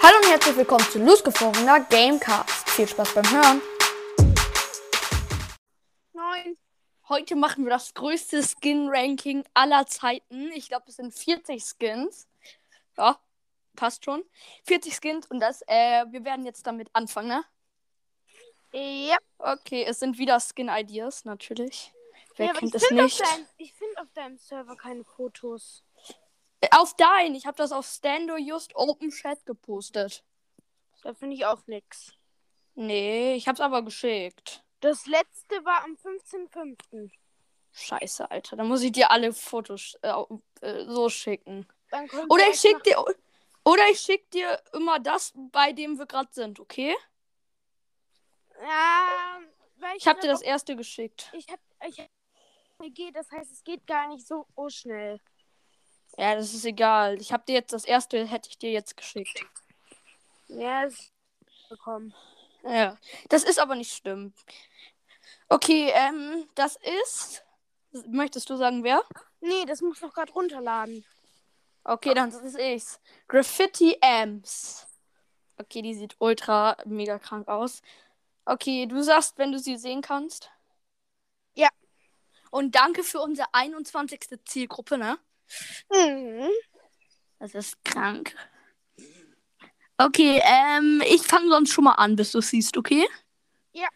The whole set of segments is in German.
Hallo und herzlich willkommen zu losgefrorener Gamecast. Viel Spaß beim Hören. Neun. Heute machen wir das größte Skin-Ranking aller Zeiten. Ich glaube, es sind 40 Skins. Ja, passt schon. 40 Skins und das, äh, wir werden jetzt damit anfangen, ne? Ja. Okay, es sind wieder Skin-Ideas, natürlich. Wer ja, kennt ich es find nicht? Auf dein, ich finde auf deinem Server keine Fotos. Auf dein, ich habe das auf Stando just Open Chat gepostet. Da finde ich auch nix. Nee, ich hab's aber geschickt. Das letzte war am 15.05. Scheiße, Alter. Dann muss ich dir alle Fotos äh, äh, so schicken. Oder ich schick dir. Oder ich schick dir immer das, bei dem wir gerade sind, okay? Ja, weil Ich hab dir das erste geschickt. Ich hab. Ich hab. Das heißt, es geht gar nicht so oh, schnell. Ja, das ist egal. Ich hab dir jetzt das erste, hätte ich dir jetzt geschickt. Ja, es bekommen. Ja. Das ist aber nicht schlimm. Okay, ähm, das ist. Möchtest du sagen, wer? Nee, das muss noch gerade runterladen. Okay, dann ist ich's. Graffiti Amps. Okay, die sieht ultra mega krank aus. Okay, du sagst, wenn du sie sehen kannst. Ja. Und danke für unsere 21. Zielgruppe, ne? Mhm. Das ist krank. Okay, ähm, ich fange sonst schon mal an, bis du siehst, okay? Ja.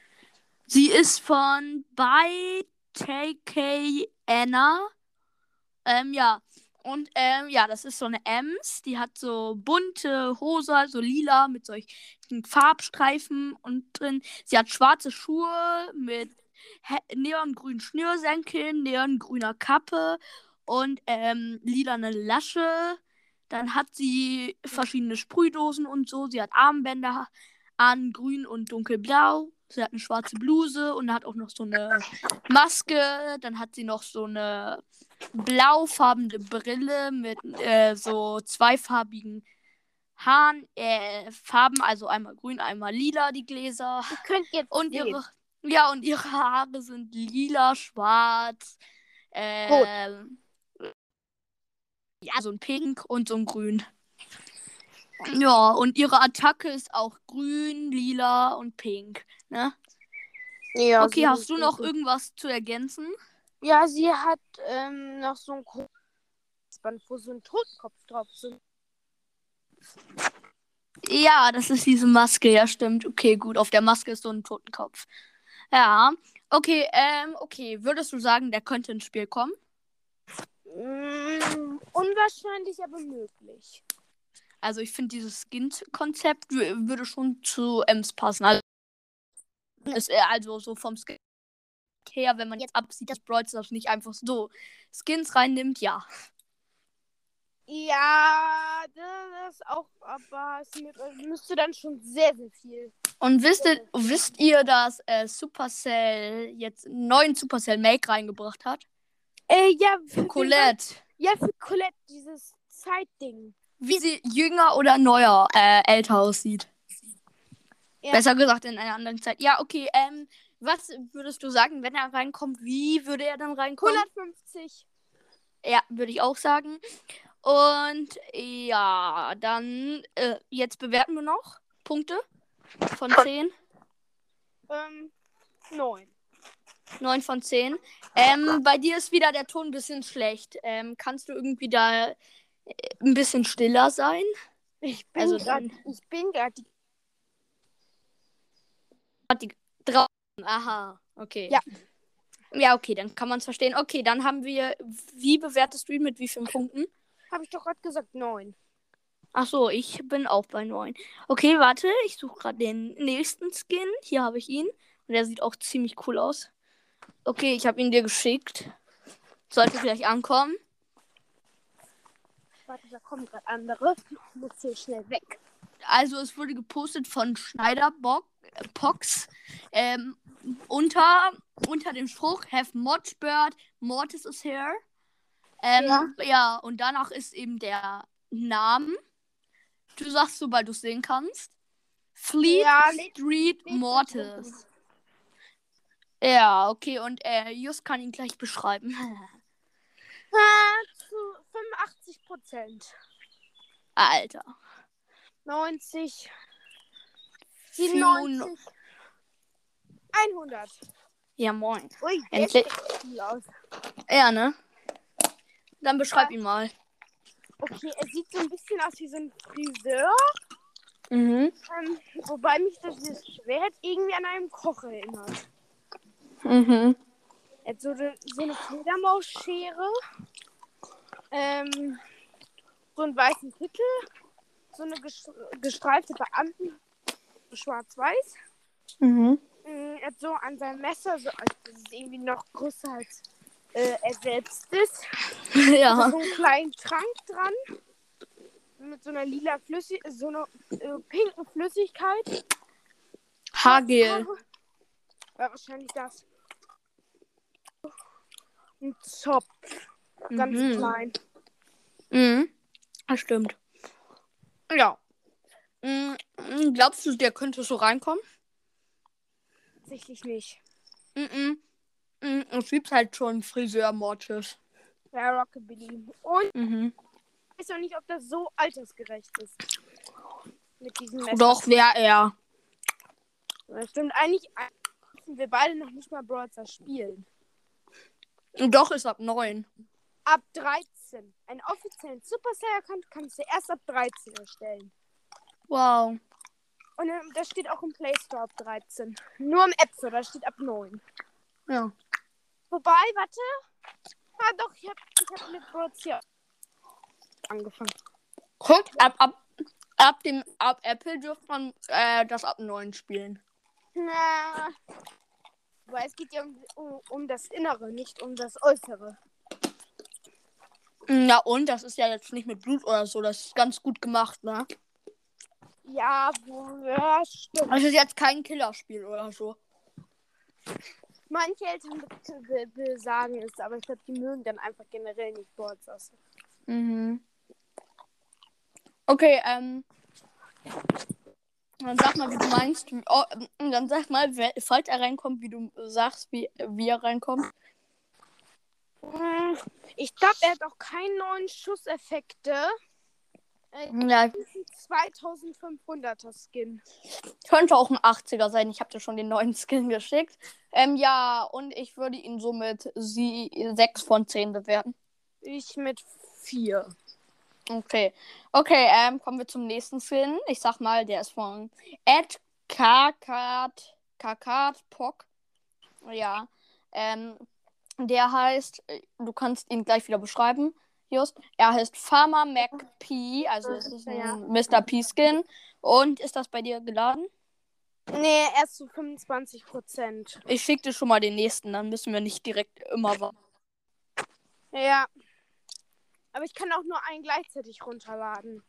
Sie ist von bei TK Anna. Ähm, ja. Und ähm, ja, das ist so eine Ems, die hat so bunte Hose, so lila mit solchen Farbstreifen und drin. Sie hat schwarze Schuhe mit neongrünen Schnürsenkeln, neongrüner Kappe und ähm, lilane Lasche. Dann hat sie verschiedene Sprühdosen und so. Sie hat Armbänder an, grün und dunkelblau. Sie hat eine schwarze Bluse und hat auch noch so eine Maske. Dann hat sie noch so eine blaufarbene Brille mit äh, so zweifarbigen Haaren, äh, Farben, also einmal grün, einmal lila, die Gläser. Ihr könnt jetzt Und sehen. ihre, ja, und ihre Haare sind lila, schwarz, ähm, ja, so ein Pink und so ein Grün. Ja, und ihre Attacke ist auch grün, lila und pink. Ne? Ja, okay, hast du noch irgendwas zu ergänzen? Ja, sie hat ähm, noch so ein Band, wo so ein Totenkopf drauf ist. Ja, das ist diese Maske, ja, stimmt. Okay, gut, auf der Maske ist so ein Totenkopf. Ja, okay, ähm, okay. Würdest du sagen, der könnte ins Spiel kommen? Mm, unwahrscheinlich, aber möglich. Also ich finde dieses Skin-Konzept wü- würde schon zu Ems passen. Also, ist, äh, also so vom Skin her, wenn man jetzt absieht, dass Brawl Stars nicht einfach so Skins reinnimmt, ja. Ja, das ist auch, aber es mü- müsste dann schon sehr, sehr viel. Und wisst ihr, wisst ihr dass äh, Supercell jetzt einen neuen Supercell Make reingebracht hat? Äh, ja, für Colette. Ja, für Colette, dieses Zeitding. Wie sie jünger oder neuer, äh, älter aussieht. Ja. Besser gesagt in einer anderen Zeit. Ja, okay, ähm, was würdest du sagen, wenn er reinkommt? Wie würde er dann reinkommen? 150. Ja, würde ich auch sagen. Und ja, dann äh, jetzt bewerten wir noch Punkte von 10. Ähm, 9. 9 von 10. Ähm, bei dir ist wieder der Ton ein bisschen schlecht. Ähm, kannst du irgendwie da äh, ein bisschen stiller sein? Ich bin Also gerade, ich bin gerade draußen. Aha, okay. Ja. Ja, okay, dann kann man es verstehen. Okay, dann haben wir. Wie bewertest du ihn mit wie vielen Punkten? Habe ich doch gerade gesagt, 9. Ach so, ich bin auch bei 9. Okay, warte, ich suche gerade den nächsten Skin. Hier habe ich ihn. Und der sieht auch ziemlich cool aus. Okay, ich habe ihn dir geschickt. Sollte vielleicht ankommen. Warte, da kommen gerade andere. Ich muss hier schnell weg. Also es wurde gepostet von Schneider äh, Pox ähm, unter, unter dem Spruch Have Modgebird, Mortis is here. Ähm, ja. Ja. und danach ist eben der Name. Du sagst, sobald du es sehen kannst. Fleet Ja, Street Mortis. Ja, okay, und äh, Just kann ihn gleich beschreiben. Ah, zu 85 Prozent. Alter. 90, 97, 100. Ja, moin. Ui, Endlich. Ja, ne? Dann beschreib ihn mal. Okay, er sieht so ein bisschen aus wie so ein Friseur. Mhm. Ähm, wobei mich das Schwert irgendwie an einen Koch erinnert. Mhm. Er hat so eine, so eine Fledermausschere. Ähm, so einen weißen Kittel. So eine ges- gestreifte Beamten. Schwarz-weiß. Mhm. Mm, Er hat so an seinem Messer, so, also das ist irgendwie noch größer als äh, er selbst ist. ja. So einen kleinen Trank dran. Mit so einer lila Flüssigkeit, so einer äh, pinken Flüssigkeit. Hagel. War wahrscheinlich das. Ein Zopf. Ganz Mhm. klein. Mhm. Das stimmt. Ja. Mhm. Glaubst du, der könnte so reinkommen? Tatsächlich nicht. Mhm. Mhm. Es gibt halt schon Friseur-Mortis. Ja, Rockabilly. Und Mhm. ich weiß auch nicht, ob das so altersgerecht ist. Mit diesem Messer. Doch, wäre er. Das stimmt. Eigentlich müssen wir beide noch nicht mal Brawl Stars spielen. Doch, ist ab 9. Ab 13. Einen offiziellen Supercell-Account kannst du erst ab 13 erstellen. Wow. Und ähm, das steht auch im Play Store ab 13. Nur im App Store, da steht ab 9. Ja. Wobei, warte. Ah, doch, ich hab, ich hab mit Brawl Stars angefangen. Guck, ab, ab, ab dem ab Apple dürfte man äh, das ab 9 spielen. Na. Weil es geht ja um, um, um das Innere, nicht um das Äußere. Ja, und das ist ja jetzt nicht mit Blut oder so. Das ist ganz gut gemacht, ne? Ja, ja, stimmt. Das ist jetzt kein Killerspiel oder so. Manche Eltern sagen es, aber ich glaube, die mögen dann einfach generell nicht Stars. Mhm. Okay, ähm. Dann sag mal, wie du meinst. Oh, ähm, dann sag mal, falls er reinkommt, wie du sagst, wie, wie er reinkommt. Hm, Ich glaube, er hat auch keine neuen Schusseffekte. Äh, Ja, das ist ein 2500er Skin. könnte auch ein 80er sein. Ich habe dir schon den neuen Skin geschickt. Ähm, ja, und ich würde ihn somit sie 6 von 10 bewerten. Ich mit 4. Okay. Okay, ähm, kommen wir zum nächsten Skin. Ich sag mal, der ist von Ed Kakat Kakat Pock. Ja. Ähm, der heißt, äh, du kannst ihn gleich wieder beschreiben, Just. Er heißt Farmer McP, also es ist ein Ja. Mr. P Skin. Und ist das bei dir geladen? Nee, erst zu 25 Prozent. Ich schicke dir schon mal den nächsten, dann müssen wir nicht direkt immer warten. Ja. Aber ich kann auch nur einen gleichzeitig runterladen.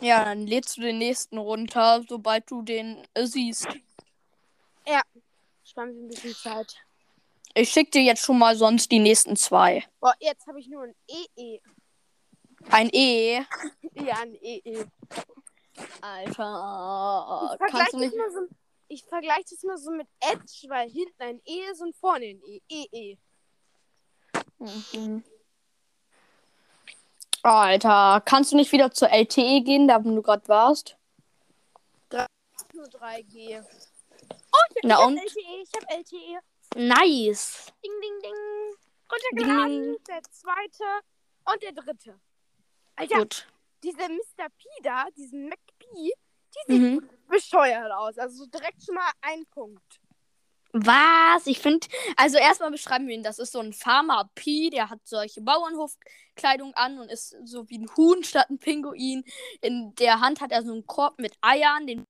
Ja, dann lädst du den nächsten runter, sobald du den äh, siehst. Sparen wir ein bisschen Zeit. Ich schicke dir jetzt schon mal sonst die nächsten zwei. Boah, jetzt habe ich nur ein EE. Ein E. Ja, ein EE. Alter. Ich Kannst vergleiche das, nicht. mal so, ich vergleich das mal so mit Edge, weil hinten ein E ist und vorne ein E. EE. Mhm. Alter, kannst du nicht wieder zur LTE gehen, da wo du gerade warst? Nur 3G. Oh, ich, Na ich und? hab LTE, ich hab LTE. Nice. Ding, ding, ding. Runtergeladen. Der zweite und der dritte. Alter, Gut. dieser Mr. P da, diesen McP, die sieht Mhm. bescheuert aus. Also direkt schon mal ein Punkt. Was? Ich finde, also erstmal beschreiben wir ihn. Das ist so ein Farmer P, der hat solche Bauernhofkleidung an und ist so wie ein Huhn statt ein Pinguin. In der Hand hat er so einen Korb mit Eiern. Den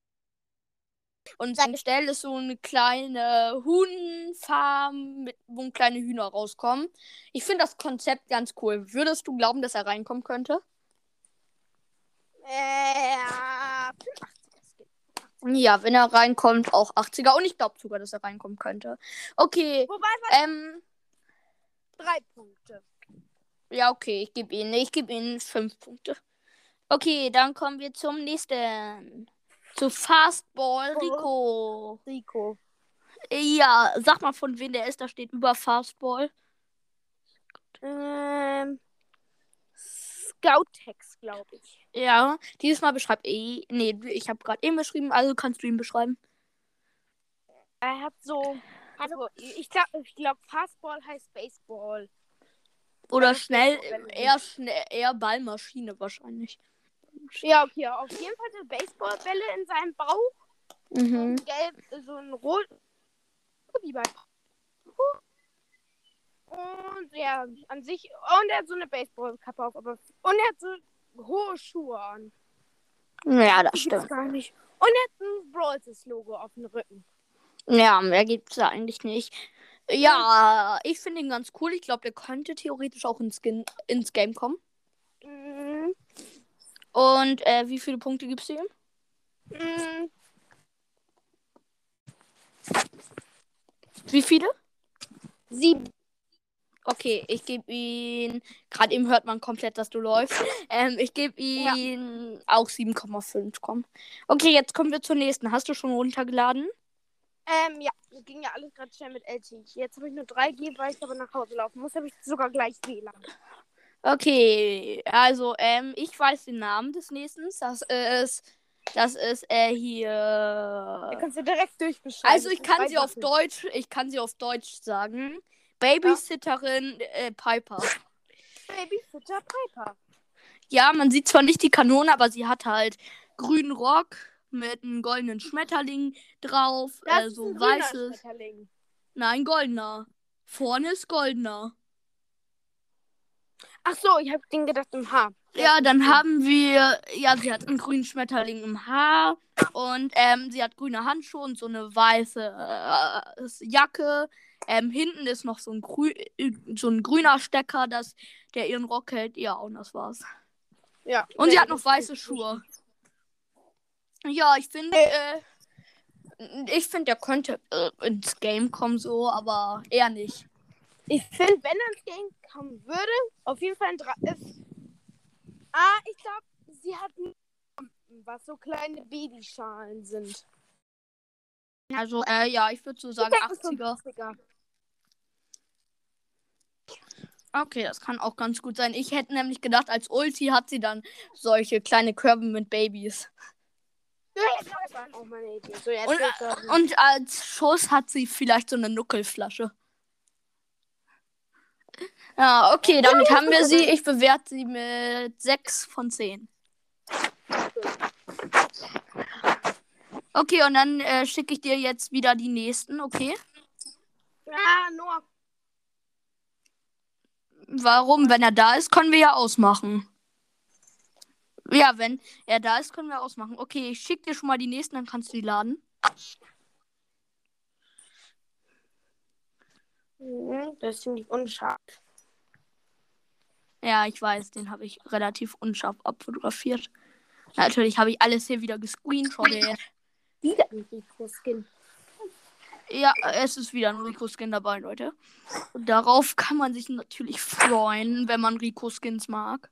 und seine Stelle ist so eine kleine Huhnfarm, mit, wo kleine Hühner rauskommen. Ich finde das Konzept ganz cool. Würdest du glauben, dass er reinkommen könnte? Äh, 85er Skin. Ja, wenn er reinkommt, auch 80er. Und ich glaube sogar, dass er reinkommen könnte. Okay. Wobei, was? Ähm, Drei Punkte. Ja, okay, ich gebe ihnen, ich gebe ihnen fünf Punkte. Okay, dann kommen wir zum nächsten. Zu Fastball Rico. Rico. Ja, sag mal von wem der ist, da steht über Fastball. Ähm. Scout-Text, glaube ich. Ja, dieses Mal beschreibt eh. Nee, ich habe gerade eben beschrieben, also kannst du ihn beschreiben. Er hat so. Also, ich glaube, ich glaub, Fastball heißt Baseball. Oder Ja, schnell, eher schnell, eher Ballmaschine wahrscheinlich. Ja, okay, auf jeden Fall eine Baseballbälle in seinem Bauch. Mhm. Gelb, so ein rot. Wie bei. Und ja, an sich. Und er hat so eine Baseballkappe auf. Aber, und er hat so hohe Schuhe an. Ja, das stimmt. gar nicht. Und er hat ein Brawls Logo auf dem Rücken. Ja, mehr gibt's da eigentlich nicht. Ja, ich finde ihn ganz cool. Ich glaube, der könnte theoretisch auch ins, Skin, ins Game kommen. Mhm. Und äh, wie viele Punkte gibst du ihm? Mhm. Wie viele? Sieben. Okay, ich gebe ihn. Gerade eben hört man komplett, dass du läufst. Ähm, ich gebe ihn auch 7,5. Komm. Okay, jetzt kommen wir zur nächsten. Hast du schon runtergeladen? Ähm, ja, das ging ja alles gerade schnell mit LT. Jetzt habe ich nur 3G, weil ich aber nach Hause laufen muss. Habe ich sogar gleich WLAN. Okay, also, ähm, ich weiß den Namen des nächsten. Das ist. Das ist äh, hier. kannst du direkt durchbeschreiben. Also ich kann sie auf. Deutsch, ich kann sie auf Deutsch sagen. Babysitterin äh, Piper. Babysitter Piper. Ja, man sieht zwar nicht die Kanone, aber sie hat halt grünen Rock mit einem goldenen Schmetterling drauf, Das äh, ist so ein grüner weißes. Schmetterling. Nein, goldener. Vorne ist goldener. Ach so, ich habe den gedacht im Haar. Ja, dann haben wir, ja, sie hat einen grünen Schmetterling im Haar und ähm, sie hat grüne Handschuhe und so eine weiße äh, Jacke. Ähm, hinten ist noch so ein, grü äh, so ein grüner Stecker, das, der ihren Rock hält. Ja, und das war's. Ja. Und sie hat noch weiße Schuhe. Ja, ich finde, äh, ich finde, der könnte äh, ins Game kommen so, aber eher nicht. Ich finde, wenn er ins Game kommen würde, auf jeden Fall ein Dra ist. Ah, ich glaube, sie hat was so kleine Babyschalen sind. Also, äh, ja, ich würde so sagen Ich denke, so ein 80er. 80er. Okay, das kann auch ganz gut sein. Ich hätte nämlich gedacht, als Ulti hat sie dann solche kleine Körbe mit Babys. Ja, ja, das war auch meine Idee. So, jetzt Und, äh, und als Schuss hat sie vielleicht so eine Nuckelflasche. Ja, okay, damit haben wir sie. Ich bewerte sie mit 6 von 10. Okay, und dann äh, schicke ich dir jetzt wieder die nächsten, okay? Ja, Noah. Warum? Wenn er da ist, können wir ja ausmachen. Ja, wenn er da ist, können wir ausmachen. Okay, ich schicke dir schon mal die nächsten, dann kannst du die laden. Mhm, Das ist ziemlich unscharf. Ja, ich weiß, den habe ich relativ unscharf abfotografiert. Natürlich habe ich alles hier wieder gescreenshottet. Wieder ein Rico-Skin. Ja, es ist wieder ein Rico-Skin dabei, Leute. Und darauf kann man sich natürlich freuen, wenn man Rico-Skins mag.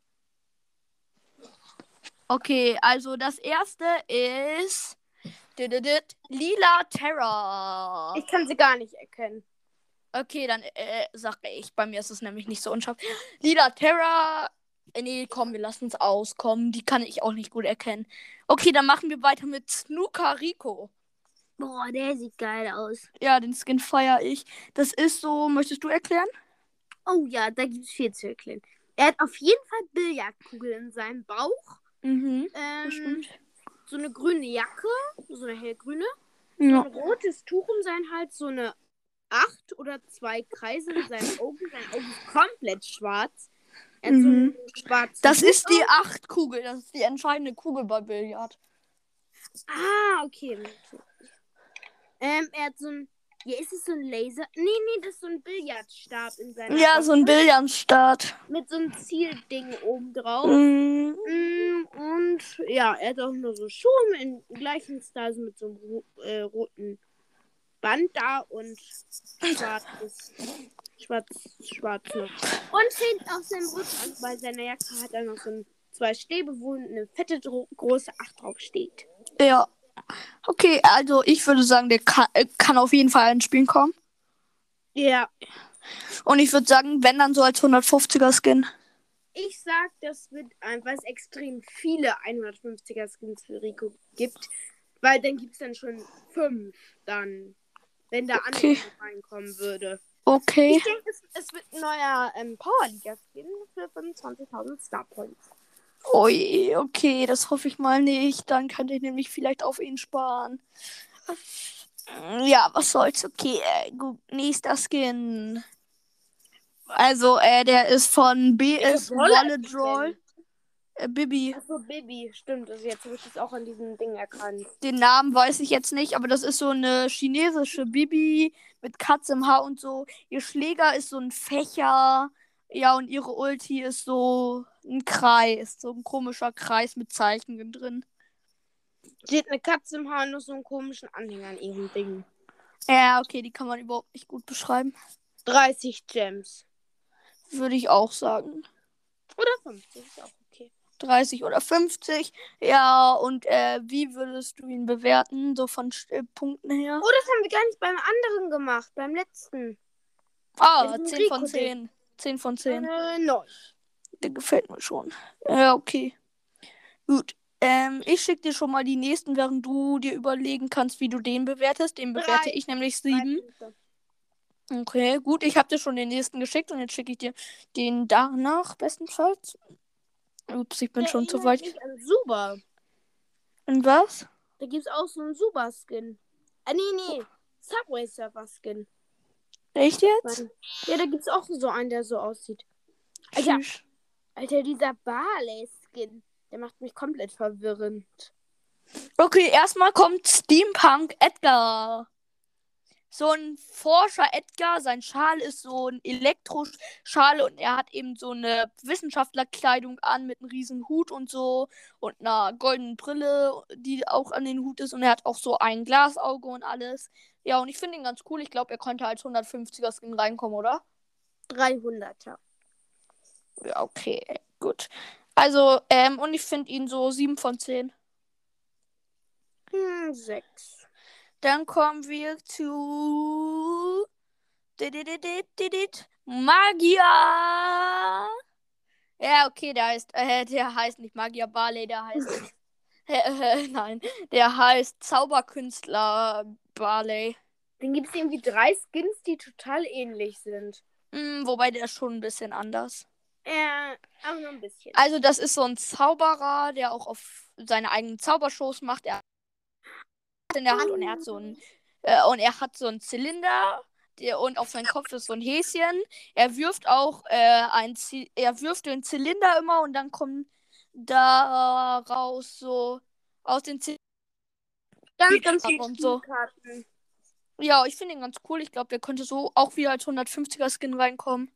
Okay, also das erste ist Lila Terror. Ich kann sie gar nicht erkennen. Okay, dann äh, sag ich. Bei mir ist es nämlich nicht so unscharf. Lila Terra. Äh, Nee, komm, wir lassen es auskommen. Die kann ich auch nicht gut erkennen. Okay, dann machen wir weiter mit Snooker Rico. Boah, der sieht geil aus. Ja, den Skin feiere ich. Das ist so, möchtest du erklären? Oh ja, da gibt es viel zu erklären. Er hat auf jeden Fall Billardkugeln in seinem Bauch. Mhm, Ähm, so eine grüne Jacke, so eine hellgrüne. Ja. Ein rotes Tuch um seinen Hals, so eine acht oder zwei Kreise in seinen Augen. Sein Auge ist komplett schwarz. Er hat so Mhm. einen schwarzen Das Hut ist die acht Kugel. Das ist die entscheidende Kugel bei Billard. Ah, okay. Ähm, er hat so ein. Hier ist es so ein Laser. Nee, nee, das ist so ein Billardstab in seiner Ja, Hand so ein Billardstart. Mit so einem Zielding oben drauf. Mhm. Mm, Und ja, er hat auch nur so Schuhe im gleichen Style, so mit so einem äh, roten Band da und schwarzes. Schwarz, schwarz noch. Und hinten auf seinem Rücken, bei seiner Jacke, hat er noch so ein, zwei Stäbe, wo eine fette, große Acht drauf steht. Ja. Okay, also ich würde sagen, der kann, äh, kann auf jeden Fall ins Spiel kommen. Ja. Und ich würde sagen, wenn dann so als 150er Skin. ich sag, das wird ein, weil es extrem viele 150er Skins für Rico gibt. Weil dann gibt es dann schon fünf, dann, wenn da Okay. andere reinkommen würde. Okay. Ich denke, es, es wird ein neuer ähm, Powerliga-Skin für 25.000 Star Points. Ui, okay, das hoffe ich mal nicht. Dann kann ich nämlich vielleicht auf ihn sparen. Ja, was soll's. Okay, äh, gut. Nächster Skin. Also, äh, der ist von BS Wallet Draw. Äh, Bibi. Achso, Bibi, stimmt. Also jetzt habe ich das auch an diesem Ding erkannt. Den Namen weiß ich jetzt nicht, aber das ist so eine chinesische Bibi mit Katze im Haar und so. Ihr Schläger ist so ein Fächer. Ja, und ihre Ulti ist so ein Kreis. So ein komischer Kreis mit Zeichen drin. Sie hat eine Katze im Haar und noch so einen komischen Anhänger an ihrem Ding. Ja, okay, die kann man überhaupt nicht gut beschreiben. 30 Gems. Würde ich auch sagen. Oder 50, ist auch okay. 30 oder 50. Ja, und äh, wie würdest du ihn bewerten? So von äh, Punkten her? Oh, das haben wir gar nicht beim anderen gemacht, beim letzten. Ah, das ist ein 10 von Rico-Ding. 10. 10 von 10. Äh. Der gefällt mir schon. Ja, okay. Gut. Ähm, ich schicke dir schon mal die nächsten, während du dir überlegen kannst, wie du den bewertest. Den bewerte Drei. ich nämlich Drei 7. Punkte. Okay, gut. Ich habe dir schon den nächsten geschickt und jetzt schicke ich dir den danach, bestenfalls. Ups, ich bin Der schon zu weit. Super. Und was? Da gibt es auch so einen Super-Skin. Ah, nee, nee. Subway Surfer-Skin. Echt jetzt? Ja, da gibt es auch so einen, der so aussieht. Alter, Tschüss. Alter dieser Barley-Skin. Der macht mich komplett verwirrend. Okay, erstmal kommt Steampunk Edgar. So ein Forscher Edgar, sein Schal ist so ein Elektroschal und er hat eben so eine Wissenschaftlerkleidung an mit einem riesen Hut und so und einer goldenen Brille, die auch an den Hut ist und er hat auch so ein Glasauge und alles. Ja, und ich finde ihn ganz cool. Ich glaube, er konnte als 150er Skin reinkommen, oder? 300er. Ja, okay, gut. Also, ähm, und ich finde ihn so 7 von 10. Hm, 6. Dann kommen wir zu. Magier. Ja, okay, der heißt, äh, der heißt nicht Magier Barley, der heißt, äh, äh, nein, der heißt Zauberkünstler Barley. Dann gibt es irgendwie drei Skins, die total ähnlich sind. Hm, wobei der ist schon ein bisschen anders. Äh, aber nur ein bisschen. Also, das ist so ein Zauberer, der auch auf seine eigenen Zaubershows macht. Er in der Hand und er hat so ein äh, und er hat so einen Zylinder der, und auf seinem Kopf ist so ein Häschen. Er wirft auch äh, ein Zy er wirft den Zylinder immer und dann kommen da raus so aus den Zylinder. ganz, ganz und so. Karten. Ja, ich finde ihn ganz cool. Ich glaube, der könnte so auch wieder als 150er Skin reinkommen.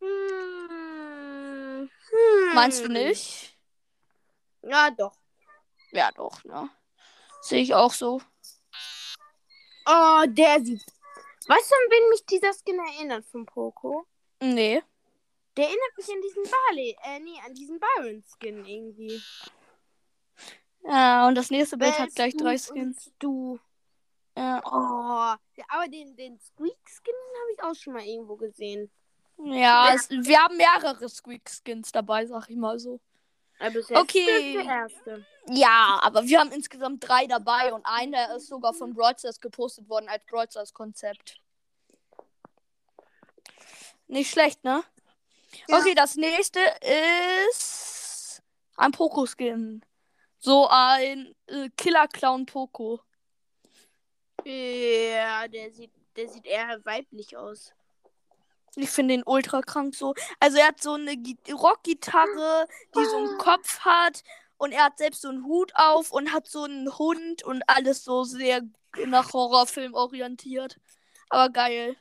Hm. Hm. Meinst du nicht? Ja, doch. Ja, doch, ne? Sehe ich auch so. Oh, der sieht. Weißt du, an wen mich dieser Skin erinnert von Poco? Nee. Der erinnert mich an diesen Barley, äh, nee, an diesen Byron-Skin irgendwie. Ja, und das nächste Bild hat Best gleich drei Skins. Du. Ja. Oh, aber den, den Squeak-Skin habe ich auch schon mal irgendwo gesehen. Ja, es, wir haben mehrere Squeak-Skins dabei, sag ich mal so. Jetzt Okay. Ja, aber wir haben insgesamt drei dabei und einer ist sogar von Brawl Stars gepostet worden als Brawl Stars Konzept. Nicht schlecht, ne? Ja. Okay, das nächste ist ein Poco-Skin. So ein äh, Killer-Clown Poco. Ja, der sieht, der sieht eher weiblich aus. Ich finde ihn ultra krank so. Also er hat so eine Gi- Rockgitarre, die so einen Kopf hat und er hat selbst so einen Hut auf und hat so einen Hund und alles so sehr nach Horrorfilm orientiert. Aber geil.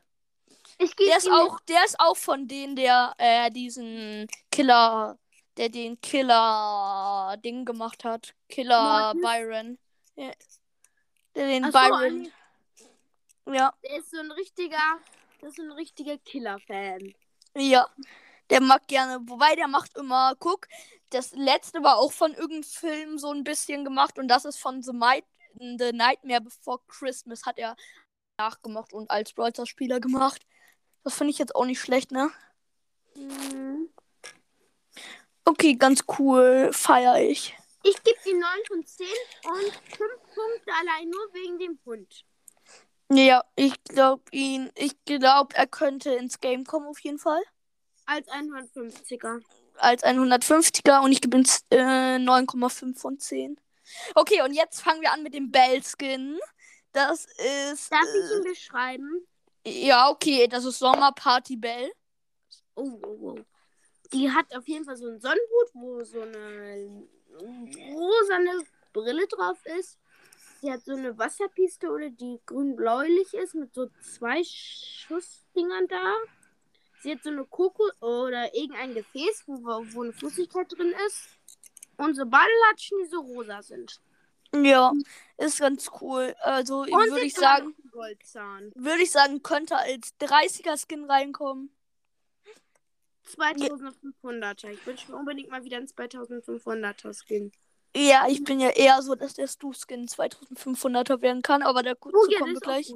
Ich Der ist auch, der ist auch von denen, der äh, diesen Killer, der den Killer Ding gemacht hat. Killer Mortis? Byron. Ja. Der den Ach so, Byron. Ja. Der ist so ein richtiger, das ist ein richtiger Killer-Fan. Ja, der mag gerne. Wobei der macht immer, guck, das letzte war auch von irgendeinem Film so ein bisschen gemacht und das ist von The, Might, The Nightmare Before Christmas hat er nachgemacht und als Brawl Stars Spieler gemacht. Das finde ich jetzt auch nicht schlecht, ne? Mhm. Okay, ganz cool. Feier ich. Ich gebe ihm 9 von 10 und 5 Punkte allein nur wegen dem Hund. Ja, ich glaube ihn. Ich glaube, er könnte ins Game kommen auf jeden Fall. Als 150er. Als 150er und ich gebe ihm äh, 9,5 von 10. Okay, und jetzt fangen wir an mit dem Bell-Skin. Das ist. Darf ich äh, ihn beschreiben? Ja, okay, das ist Sommerparty Bell. Oh, oh, oh. Die hat auf jeden Fall so einen Sonnenhut, wo so eine rosane Brille drauf ist. Sie hat so eine Wasserpistole, die grün-bläulich ist, mit so zwei Schussdingern da. Sie hat so eine Koko oder irgendein Gefäß, wo, wo eine Flüssigkeit drin ist. Und so Badelatschen, die so rosa sind. Ja, ist ganz cool. Also würde ich sagen, würde ich sagen, könnte als 30er-Skin reinkommen. 2500er. Ich wünsche mir unbedingt mal wieder einen 2500er Skin. Ja, ich bin ja eher so, dass der Stu-Skin 2500er werden kann, aber dazu Oh ja, ist gleich.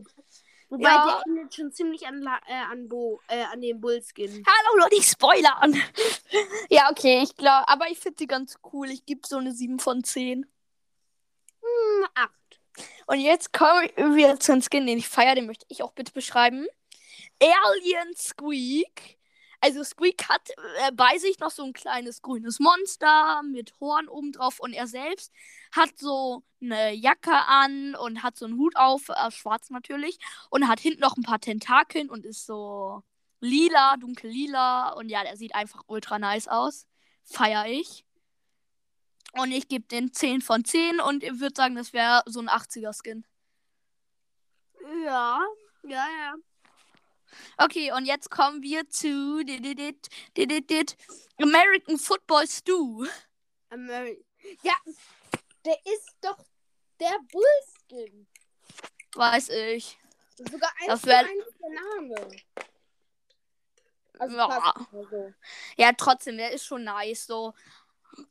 Wobei Ja. der erinnert schon ziemlich an, La äh, an, Bo äh, an den Bullskin. Hallo Leute, ich spoilern. ja, okay, ich glaube, aber ich finde sie ganz cool. Ich gebe so eine 7 von 10. Hm, 8. Und jetzt kommen wir zum Skin, den ich feiere, den möchte ich auch bitte beschreiben. Alien Squeak. Also Squeak hat äh, bei sich noch so ein kleines grünes Monster mit Horn oben drauf und er selbst hat so eine Jacke an und hat so einen Hut auf, äh, schwarz natürlich, und hat hinten noch ein paar Tentakeln und ist so lila, dunkel lila und ja, der sieht einfach ultra nice aus. Feier ich. Und ich gebe den 10 von 10 und ich würde sagen, das wäre so ein 80er-Skin. Ja, ja, ja. Okay, und jetzt kommen wir zu American Football Stew. Ameri ja, der ist doch der Bullskin. Weiß ich. Sogar eins Das wär- eins der Name. Also Ja. so. Ja, trotzdem, der ist schon nice. So.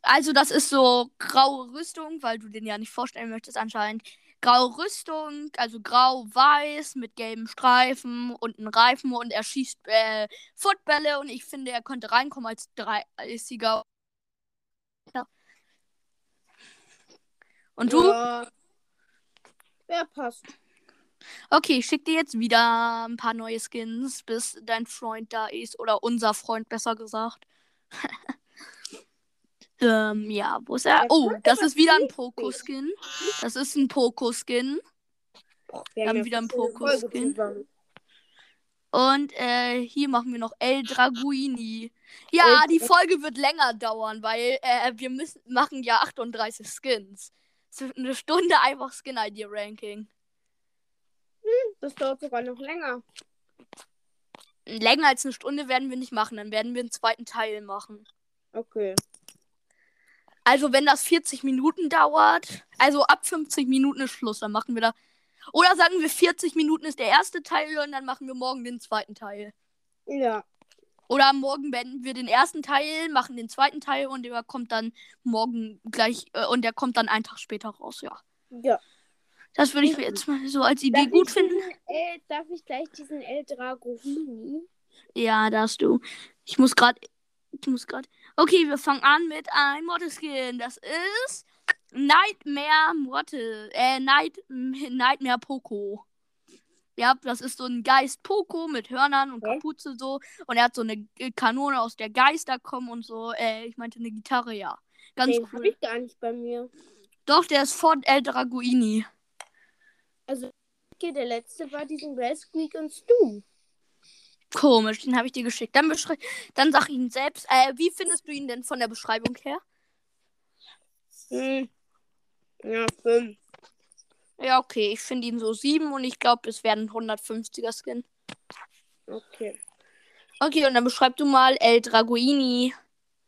Also, das ist so graue Rüstung, weil du den ja nicht vorstellen möchtest anscheinend. Graue Rüstung, also grau-weiß mit gelben Streifen und einen Reifen und er schießt äh, Footbälle und ich finde, er könnte reinkommen als 30er. Ja. Und du? Ja. Wer passt? Okay, ich schick dir jetzt wieder ein paar neue Skins, bis dein Freund da ist. Oder unser Freund, besser gesagt. ähm, ja, wo ist er? Oh, das ist wieder ein Poco-Skin. Das ist ein Poco-Skin. Wir haben wieder einen fast eine Pokus Folge Skin. zusammen. Und äh, hier machen wir noch El Draguini. Ja, die Folge wird länger dauern, weil äh, wir müssen machen ja 38 Skins. Eine Stunde einfach Skin-ID-Ranking. Das dauert sogar noch länger. Länger als eine Stunde werden wir nicht machen, dann werden wir einen zweiten Teil machen. Okay. Also, wenn das 40 Minuten dauert, also ab 50 Minuten ist Schluss, dann machen wir da. Oder sagen wir 40 Minuten ist der erste Teil und dann machen wir morgen den zweiten Teil. Ja. Oder morgen beenden wir den ersten Teil, machen den zweiten Teil und der kommt dann morgen gleich äh, und der kommt dann einen Tag später raus, ja. Ja. Das würde ich jetzt mal so als Idee Darf gut finden. Diesen, äh, darf ich gleich diesen El Dragovini? Ja, darfst du. Ich muss gerade. Ich muss gerade. Okay, wir fangen an mit einem Mortis-Skin. Das ist Nightmare Mortis. Äh, Night, Nightmare Poco. Ja, das ist so ein Geist Poco mit Hörnern und? Kapuze so. Und er hat so eine äh, Kanone, aus der Geister kommen und so. Äh, ich meinte eine Gitarre, ja. Ganz Den cool. ich gar nicht bei mir. Doch, der ist von El Draguini. Also, okay, der letzte war diesen Bell Squeak und Stu. Komisch, den habe ich dir geschickt. Dann, dann sag ich ihn selbst. Äh, wie findest du ihn denn von der Beschreibung her? Hm. Ja, fünf. Ja, okay, ich finde ihn so 7 und ich glaube, es werden 150er Skin. Okay. Okay, und dann beschreib du mal El Dragoini.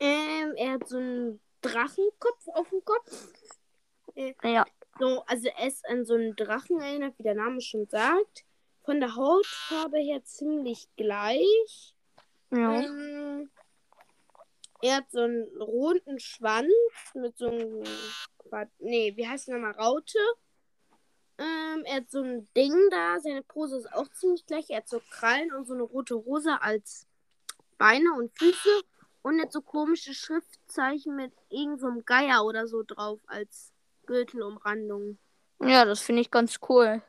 Ähm, er hat so einen Drachenkopf auf dem Kopf. Ja. So, also er ist an so einen Drachen erinnert, wie der Name schon sagt. Von der Hautfarbe her ziemlich gleich. ja. Ähm, er hat so einen roten Schwanz mit so einem. Nee, wie heißt der nochmal? Raute. Ähm, er hat so ein Ding da. Seine Pose ist auch ziemlich gleich. Er hat so Krallen und so eine rote Hose als Beine und Füße. Und er hat so komische Schrift, Schriftzeichen mit irgendeinem so Geier oder so drauf als Gürtelumrandung. Ja, das finde ich ganz cool.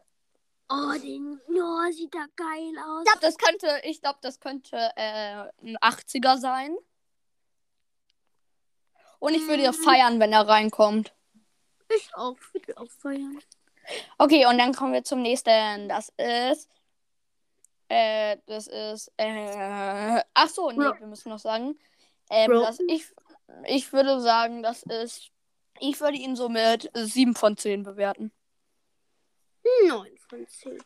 Oh, den, oh, sieht da geil aus. Ich glaube, das könnte, ich glaube, das könnte äh, ein 80er sein. Und ich würde Mhm. feiern, wenn er reinkommt. Ich auch, würde auch feiern. Okay, und dann kommen wir zum nächsten. Das ist. Äh, das ist. Äh, ach so, nee, Bro. wir müssen noch sagen. Ähm, Bro. das, ich, ich würde sagen, das ist. Ich würde ihn so mit 7 von 10 bewerten. 9 von 10.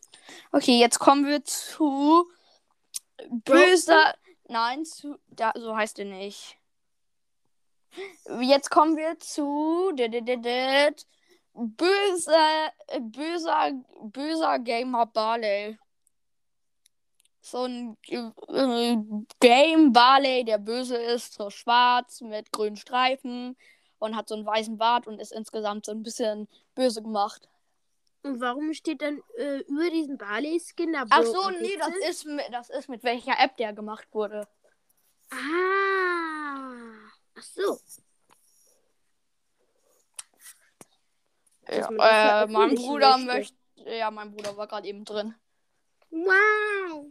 Okay, jetzt kommen wir zu. Böser. Nein, zu. Da, so heißt er nicht. Jetzt kommen wir zu. Böser. Böser. Böser Gamer Barley. So ein äh, Game Barley, der böse ist, so schwarz mit grünen Streifen und hat so einen weißen Bart und ist insgesamt so ein bisschen böse gemacht. Und warum steht dann äh, über diesem Barley-Skin da Ach so, nee, das ist, mit, das ist mit welcher App der gemacht wurde. Ah. Ach so. Ja äh, mein Bruder möchte. möchte. Ja, mein Bruder war gerade eben drin. Wow.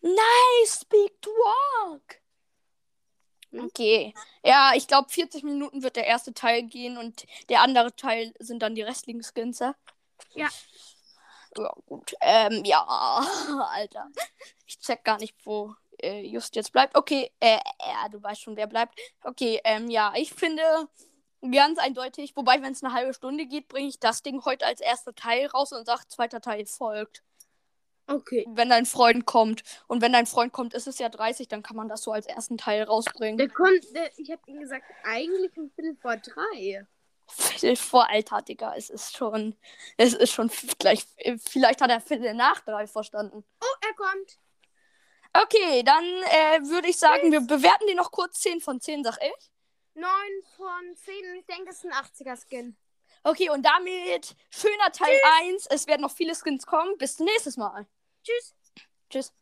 Nice, Big Walk. Okay. Ja, ich glaube, 40 Minuten wird der erste Teil gehen und der andere Teil sind dann die restlichen Skins. Ja, Ja. Gut. Ähm, ja, Alter. Ich check gar nicht, wo äh, Just jetzt bleibt. Okay, äh, ja, du weißt schon, wer bleibt. Okay, ähm, ja, ich finde ganz eindeutig, wobei, wenn es eine halbe Stunde geht, bringe ich das Ding heute als erster Teil raus und sage, zweiter Teil folgt. Okay. Wenn dein Freund kommt. Und wenn dein Freund kommt, ist es ja 30, dann kann man das so als ersten Teil rausbringen. Der kommt, der, ich habe ihm gesagt, eigentlich um Viertel vor drei. Viertel vor Alter, Digga. Es ist schon. Es ist schon gleich. Vielleicht hat er Viertel nach drei verstanden. Oh, er kommt. Okay, dann äh, würde ich sagen, wir bewerten die noch kurz 10 von 10, sag ich. 9 von 10 und ich denke, es ist ein 80er-Skin. Okay, und damit schöner Teil 1. Es werden noch viele Skins kommen. Bis zum nächsten Mal. Tschüss. Tschüss.